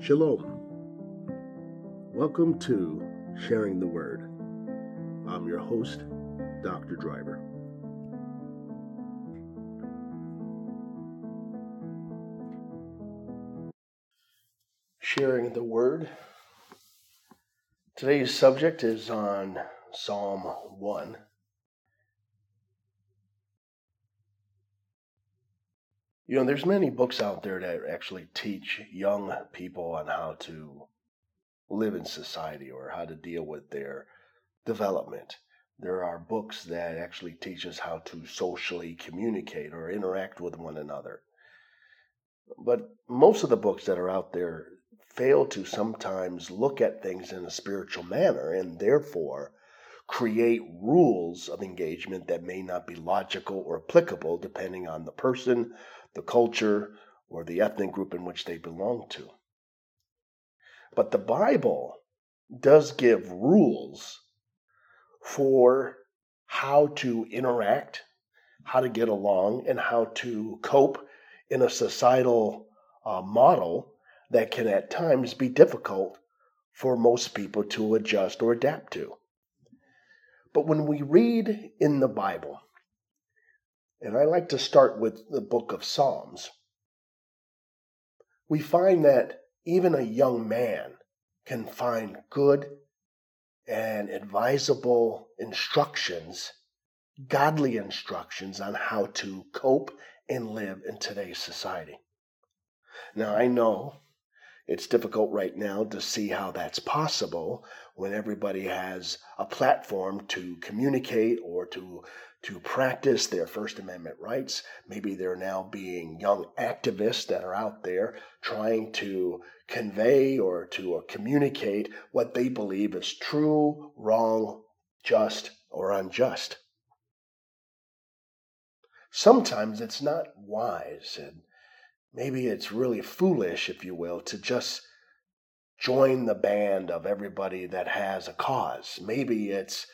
Shalom. Welcome to Sharing the Word. I'm your host, Dr. Driver. Sharing the Word. Today's subject is on Psalm 1. You know, there's many books out there that actually teach young people on how to live in society or how to deal with their development. There are books that actually teach us how to socially communicate or interact with one another. But most of the books that are out there fail to sometimes look at things in a spiritual manner and therefore create rules of engagement that may not be logical or applicable depending on the person the culture, or the ethnic group in which they belong to. But the Bible does give rules for how to interact, how to get along, and how to cope in a societal uh, model that can at times be difficult for most people to adjust or adapt to. But when we read in the Bible, and I like to start with the book of Psalms. We find that even a young man can find good and advisable instructions, godly instructions on how to cope and live in today's society. Now, I know it's difficult right now to see how that's possible when everybody has a platform to communicate or to to practice their First Amendment rights. Maybe they're now being young activists that are out there trying to convey or to uh, communicate what they believe is true, wrong, just, or unjust. Sometimes it's not wise, and maybe it's really foolish, if you will, to just join the band of everybody that has a cause. Maybe it's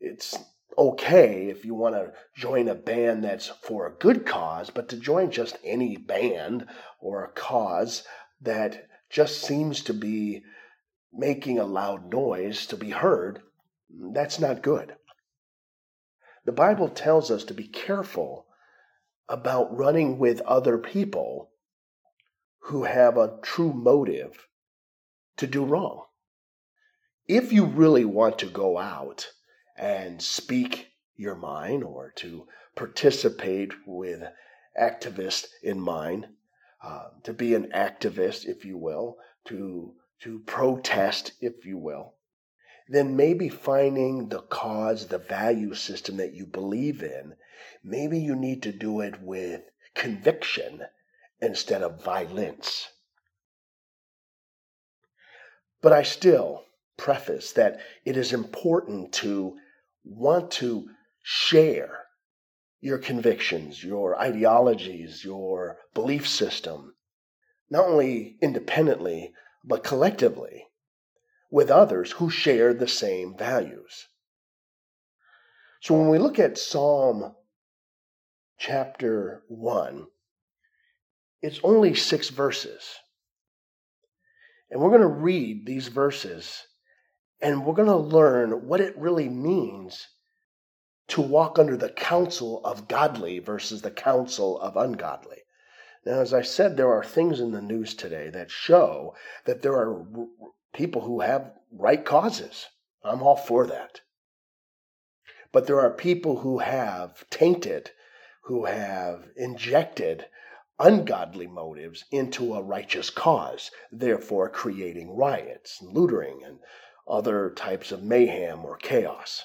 it's okay if you want to join a band that's for a good cause, but to join just any band or a cause that just seems to be making a loud noise to be heard, that's not good. The Bible tells us to be careful about running with other people who have a true motive to do wrong. If you really want to go out and speak your mind or to participate with activists in mind, uh, to be an activist, if you will, to, to protest, if you will, then maybe finding the cause, the value system that you believe in, maybe you need to do it with conviction instead of violence. But I still preface that it is important to want to share your convictions, your ideologies, your belief system, not only independently, but collectively with others who share the same values. So when we look at Psalm chapter 1, it's only six verses. And we're going to read these verses and we're going to learn what it really means to walk under the counsel of godly versus the counsel of ungodly. Now, as I said, there are things in the news today that show that there are people who have right causes. I'm all for that. But there are people who have tainted, who have injected ungodly motives into a righteous cause, therefore creating riots and looting and other types of mayhem or chaos.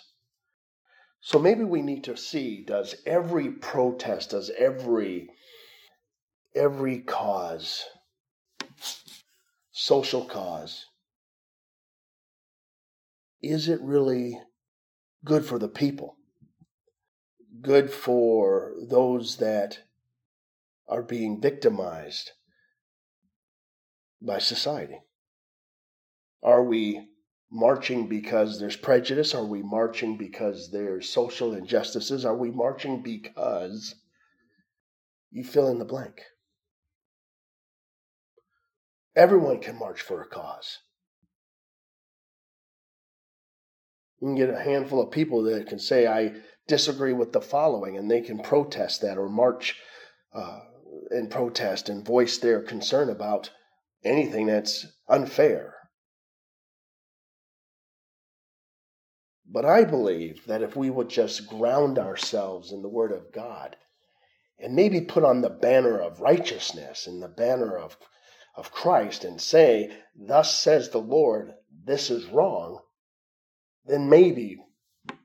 So maybe we need to see does every protest, does every every cause, social cause, is it really good for the people? Good for those that are being victimized by society? Are we marching because there's prejudice? Are we marching because there's social injustices? Are we marching because you fill in the blank? Everyone can march for a cause. You can get a handful of people that can say, I disagree with the following, and they can protest that or march uh, and protest and voice their concern about anything that's unfair. But I believe that if we would just ground ourselves in the Word of God and maybe put on the banner of righteousness and the banner of, of Christ and say, Thus says the Lord, this is wrong, then maybe,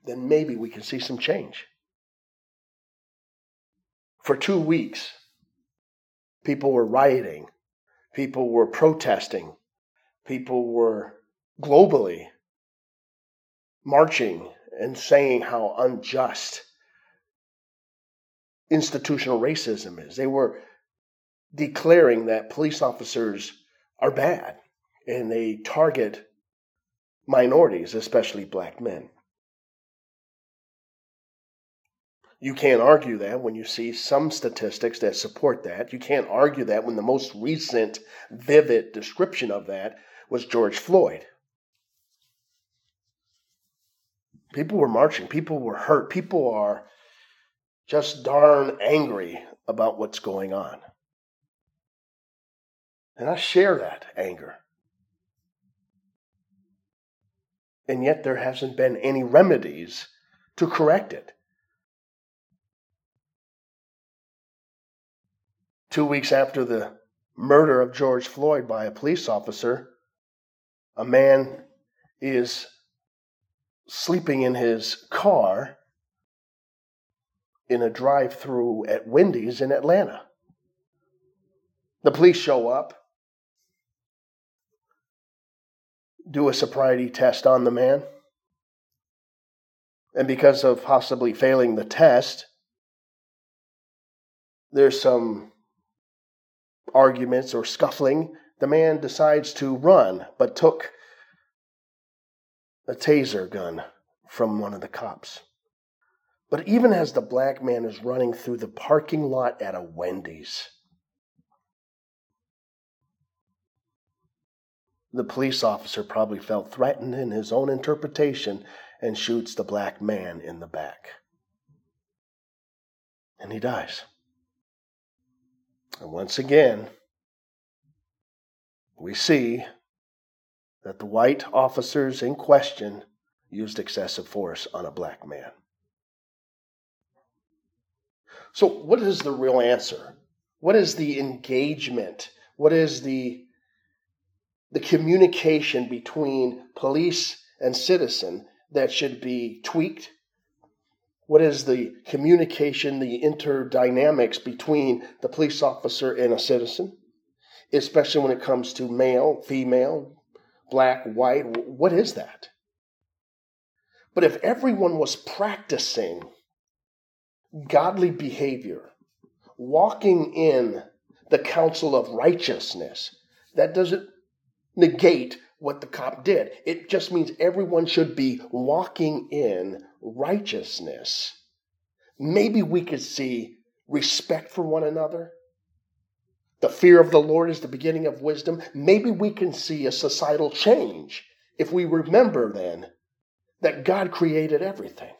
then maybe we can see some change. For two weeks, people were rioting, people were protesting, people were globally marching and saying how unjust institutional racism is. They were declaring that police officers are bad and they target minorities, especially black men. You can't argue that when you see some statistics that support that. You can't argue that when the most recent vivid description of that was George Floyd. People were marching, people were hurt, people are just darn angry about what's going on. And I share that anger. And yet there hasn't been any remedies to correct it. Two weeks after the murder of George Floyd by a police officer, a man is sleeping in his car in a drive through at Wendy's in Atlanta. The police show up, do a sobriety test on the man, and because of possibly failing the test, there's some arguments or scuffling. The man decides to run, but took a taser gun from one of the cops. But even as the black man is running through the parking lot at a Wendy's, the police officer probably felt threatened in his own interpretation and shoots the black man in the back. And he dies. And once again, we see that the white officers in question used excessive force on a black man. So, what is the real answer? What is the engagement? What is the, the communication between police and citizen that should be tweaked? What is the communication, the interdynamics between the police officer and a citizen, especially when it comes to male, female, black, white. What is that? But if everyone was practicing godly behavior, walking in the counsel of righteousness, that doesn't negate what the cop did. It just means everyone should be walking in righteousness. Maybe we could see respect for one another the fear of the Lord is the beginning of wisdom. Maybe we can see a societal change if we remember then that God created everything.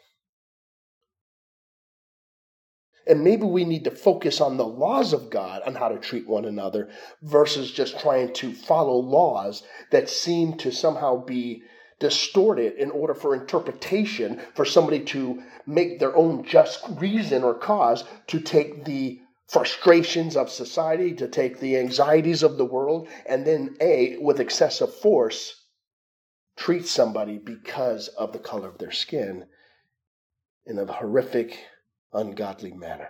And maybe we need to focus on the laws of God on how to treat one another versus just trying to follow laws that seem to somehow be distorted in order for interpretation for somebody to make their own just reason or cause to take the frustrations of society, to take the anxieties of the world, and then, A, with excessive force, treat somebody because of the color of their skin in a horrific, ungodly manner.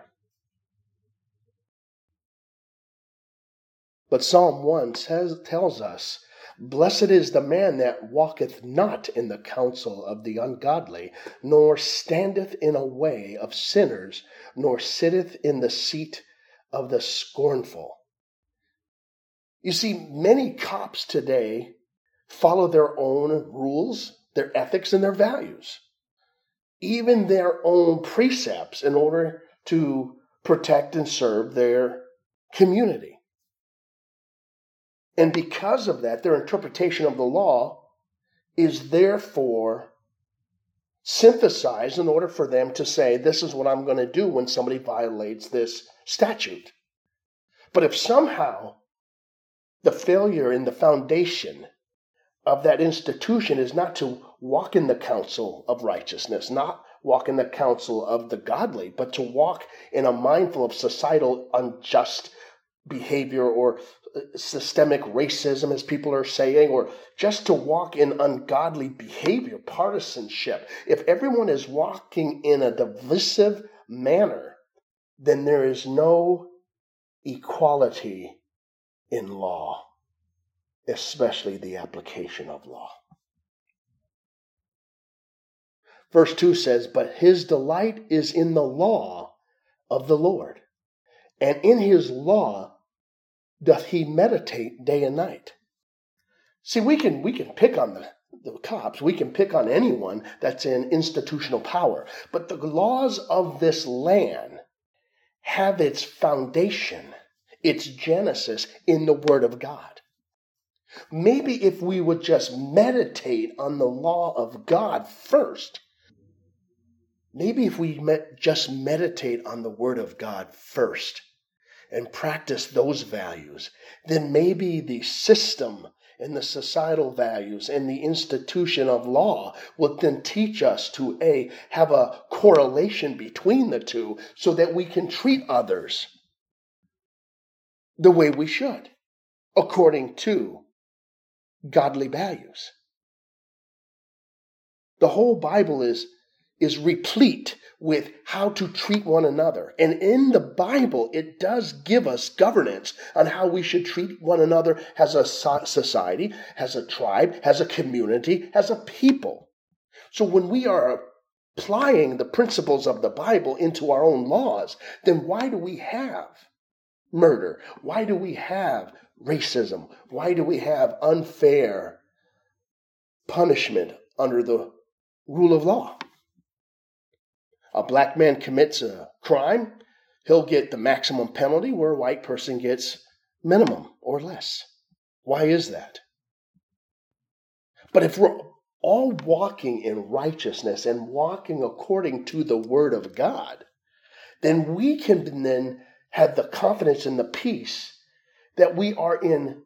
But Psalm 1 says, tells us, Blessed is the man that walketh not in the counsel of the ungodly, nor standeth in a way of sinners, nor sitteth in the seat of the scornful. You see, many cops today follow their own rules, their ethics, and their values, even their own precepts in order to protect and serve their community. And because of that, their interpretation of the law is therefore synthesized in order for them to say, This is what I'm going to do when somebody violates this statute. But if somehow the failure in the foundation of that institution is not to walk in the counsel of righteousness, not walk in the counsel of the godly, but to walk in a mindful of societal unjust behavior or systemic racism, as people are saying, or just to walk in ungodly behavior, partisanship. If everyone is walking in a divisive manner, then there is no equality in law, especially the application of law. Verse 2 says, But his delight is in the law of the Lord, and in his law doth he meditate day and night. See, we can we can pick on the, the cops, we can pick on anyone that's in institutional power, but the laws of this land have its foundation, its genesis in the Word of God. Maybe if we would just meditate on the law of God first, Maybe if we met, just meditate on the Word of God first and practice those values, then maybe the system and the societal values and the institution of law will then teach us to a have a correlation between the two so that we can treat others the way we should according to godly values. The whole bible is is replete with how to treat one another. And in the Bible, it does give us governance on how we should treat one another as a society, as a tribe, as a community, as a people. So when we are applying the principles of the Bible into our own laws, then why do we have murder? Why do we have racism? Why do we have unfair punishment under the rule of law? A black man commits a crime, he'll get the maximum penalty where a white person gets minimum or less. Why is that? But if we're all walking in righteousness and walking according to the word of God, then we can then have the confidence and the peace that we are in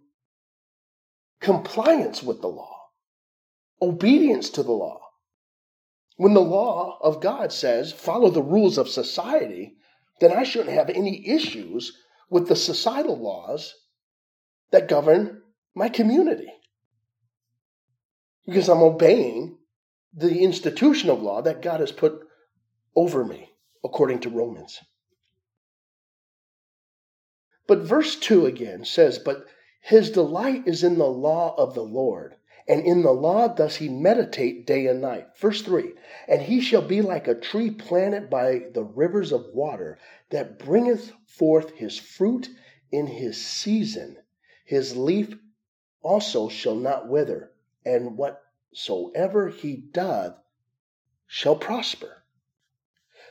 compliance with the law, obedience to the law. When the law of God says follow the rules of society, then I shouldn't have any issues with the societal laws that govern my community. Because I'm obeying the institution of law that God has put over me, according to Romans. But verse 2 again says, But his delight is in the law of the Lord and in the law does he meditate day and night. Verse 3 And he shall be like a tree planted by the rivers of water, that bringeth forth his fruit in his season. His leaf also shall not wither, and whatsoever he doth shall prosper.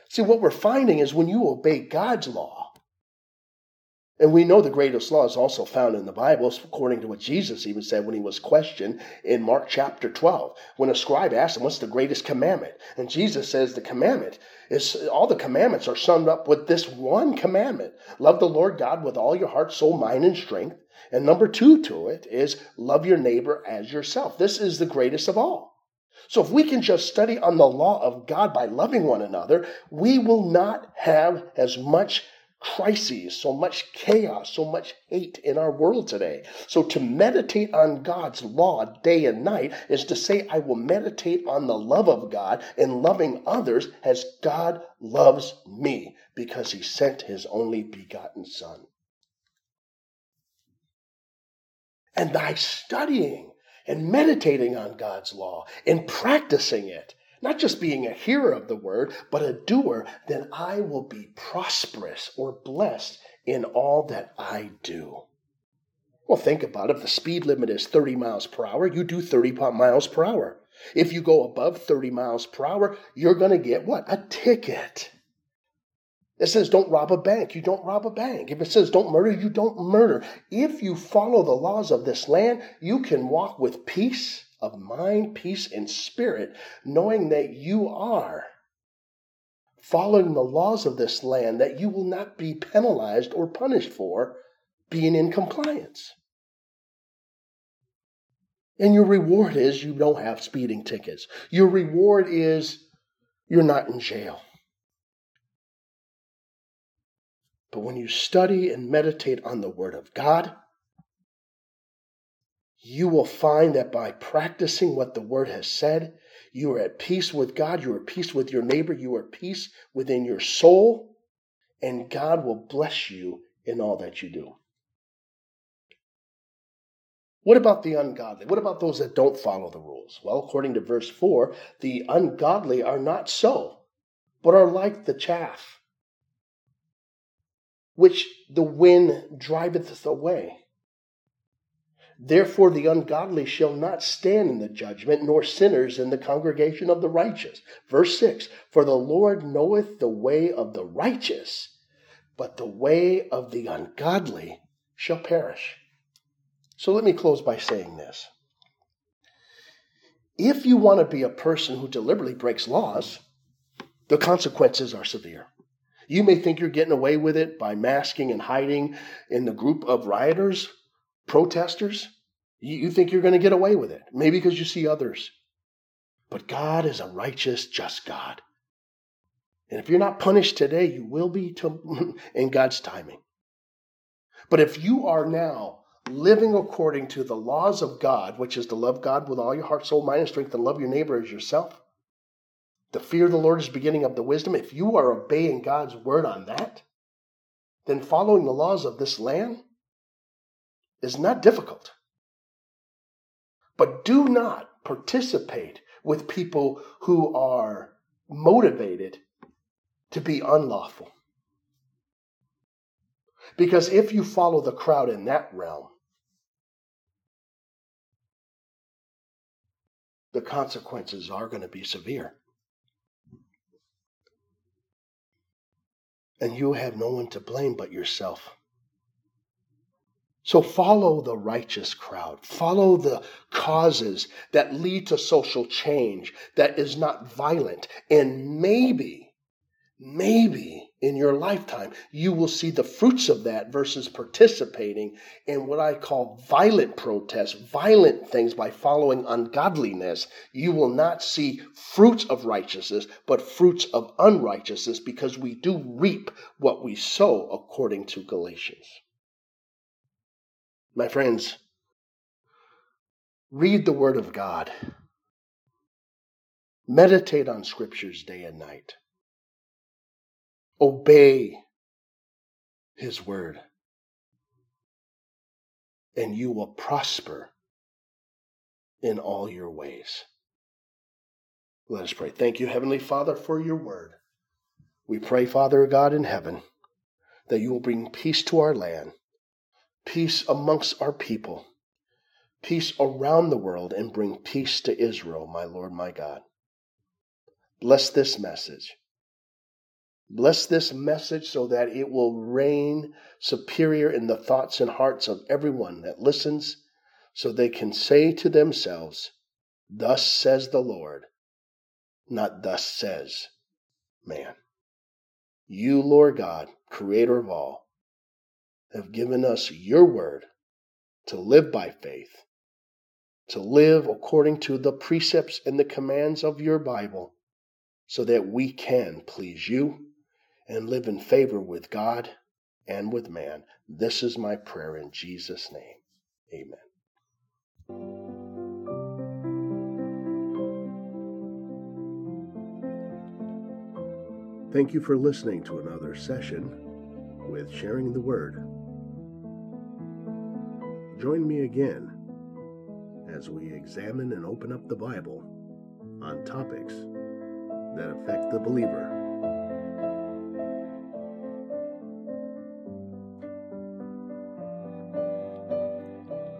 See, what we're finding is when you obey God's law, and we know the greatest law is also found in the Bible, according to what Jesus even said when he was questioned in Mark chapter 12. When a scribe asked him, What's the greatest commandment? And Jesus says, The commandment is all the commandments are summed up with this one commandment love the Lord God with all your heart, soul, mind, and strength. And number two to it is love your neighbor as yourself. This is the greatest of all. So if we can just study on the law of God by loving one another, we will not have as much crises, so much chaos, so much hate in our world today. So to meditate on God's law day and night is to say, I will meditate on the love of God and loving others as God loves me because he sent his only begotten Son. And by studying and meditating on God's law and practicing it, not just being a hearer of the word, but a doer, then I will be prosperous or blessed in all that I do. Well, think about it. If the speed limit is 30 miles per hour, you do 30 miles per hour. If you go above 30 miles per hour, you're going to get what? A ticket. It says don't rob a bank, you don't rob a bank. If it says don't murder, you don't murder. If you follow the laws of this land, you can walk with peace of mind, peace and spirit, knowing that you are following the laws of this land, that you will not be penalized or punished for being in compliance. And your reward is you don't have speeding tickets. Your reward is you're not in jail. But when you study and meditate on the Word of God, you will find that by practicing what the Word has said, you are at peace with God, you are at peace with your neighbor, you are at peace within your soul, and God will bless you in all that you do. What about the ungodly? What about those that don't follow the rules? Well, according to verse 4, the ungodly are not so, but are like the chaff which the wind driveth away. Therefore, the ungodly shall not stand in the judgment, nor sinners in the congregation of the righteous. Verse 6 For the Lord knoweth the way of the righteous, but the way of the ungodly shall perish. So let me close by saying this. If you want to be a person who deliberately breaks laws, the consequences are severe. You may think you're getting away with it by masking and hiding in the group of rioters, protesters. You, think you're going to get away with it, maybe because you see others. But God is a righteous, just God. And if you're not punished today, you will be to, in God's timing. But if you are now living according to the laws of God, which is to love God with all your heart, soul, mind, and strength, and love your neighbor as yourself, the fear of the Lord is beginning of the wisdom. If you are obeying God's word on that, then following the laws of this land is not difficult. But do not participate with people who are motivated to be unlawful. Because if you follow the crowd in that realm, the consequences are going to be severe. and you have no one to blame but yourself. So follow the righteous crowd. Follow the causes that lead to social change that is not violent. And maybe, maybe in your lifetime, you will see the fruits of that versus participating in what I call violent protests, violent things by following ungodliness. You will not see fruits of righteousness, but fruits of unrighteousness because we do reap what we sow according to Galatians. My friends, read the Word of God. Meditate on scriptures day and night. Obey his word, and you will prosper in all your ways. Let us pray. Thank you, Heavenly Father, for your word. We pray, Father God in heaven, that you will bring peace to our land, peace amongst our people, peace around the world, and bring peace to Israel, my Lord, my God. Bless this message. Bless this message so that it will reign superior in the thoughts and hearts of everyone that listens, so they can say to themselves, Thus says the Lord, not thus says man. You, Lord God, creator of all, have given us your word to live by faith, to live according to the precepts and the commands of your Bible, so that we can please you and live in favor with God and with man. This is my prayer in Jesus' name. Amen. Thank you for listening to another session with Sharing the Word. Join me again as we examine and open up the Bible on topics that affect the believer